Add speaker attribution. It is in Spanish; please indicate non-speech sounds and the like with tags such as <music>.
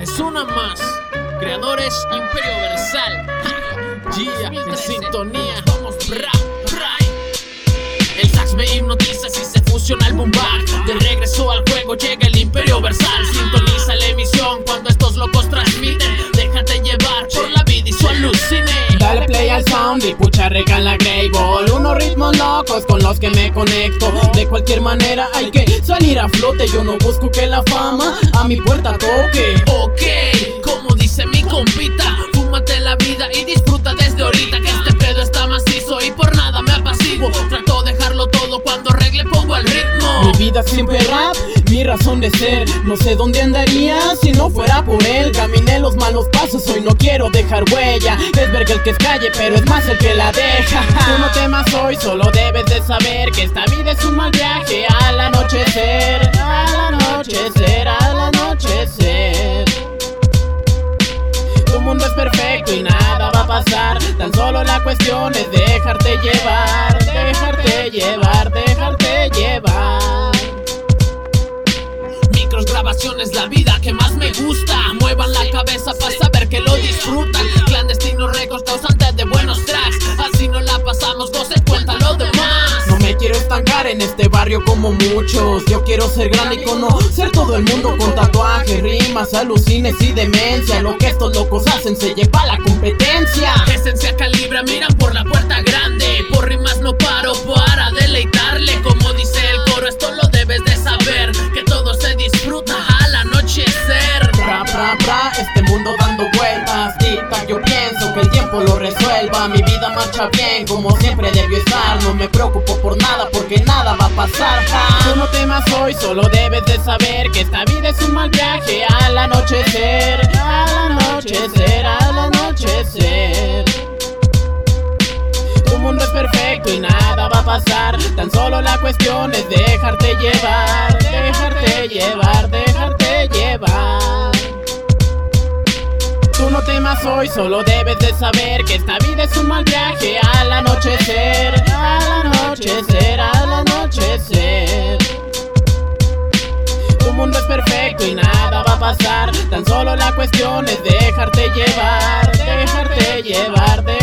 Speaker 1: es una más. Creadores Imperio Versal. <laughs> Gia, en sintonía. Bra, bra. El sax me hipnotiza si se fusiona el boom bap. De regreso al juego llega el Imperio Versal. Sintoniza la emisión cuando estos locos transmiten. Déjate llevar por la vida y su alucine.
Speaker 2: Dale play al sound y pucha regala Grey Ball Unos ritmos locos con los que me conecto De cualquier manera hay que salir a flote Yo no busco que la fama a mi puerta toque
Speaker 1: Ok, como dice mi compita, fúmate la vida y disfruta desde ahorita que este pedo está macizo y por nada me apaciguo. Trato de dejarlo todo cuando regle pongo el ritmo.
Speaker 2: Mi vida siempre rap, mi razón de ser. No sé dónde andaría si no fuera por él. Caminé los malos pasos, hoy no quiero dejar huella. Es verga el que es calle, pero es más el que la deja. <laughs> Tú no temas hoy, solo debes de saber Que esta vida es un mal viaje al anochecer. Al anochecer, al anochecer. Tu mundo es perfecto y nada va a pasar. Tan solo la cuestión es dejarte llevar, dejarte llevar, dejarte llevar.
Speaker 1: Grabaciones, la vida que más me gusta. Muevan la cabeza para saber que lo disfrutan. Clandestinos récords causantes de buenos tracks. Así no la pasamos, no se cuenta lo demás.
Speaker 2: No me quiero estancar en este barrio como muchos. Yo quiero ser grande y conocer todo el mundo con tatuajes, rimas, alucines y demencia. Lo que estos locos hacen se lleva a la competencia.
Speaker 1: Esencia calibra,
Speaker 2: dando vueltas. Tic-tac, yo pienso que el tiempo lo resuelva. Mi vida marcha bien, como siempre debió estar. No me preocupo por nada, porque nada va a pasar. No temas hoy, solo debes de saber que esta vida es un mal viaje al anochecer. Al anochecer, al anochecer. Tu mundo es perfecto y nada va a pasar. Tan solo la cuestión es dejarte llevar, dejarte llevar, dejarte llevar. Temas hoy, solo debes de saber que esta vida es un mal viaje al anochecer, al anochecer, al anochecer. Tu mundo es perfecto y nada va a pasar. Tan solo la cuestión es dejarte llevar, dejarte llevar.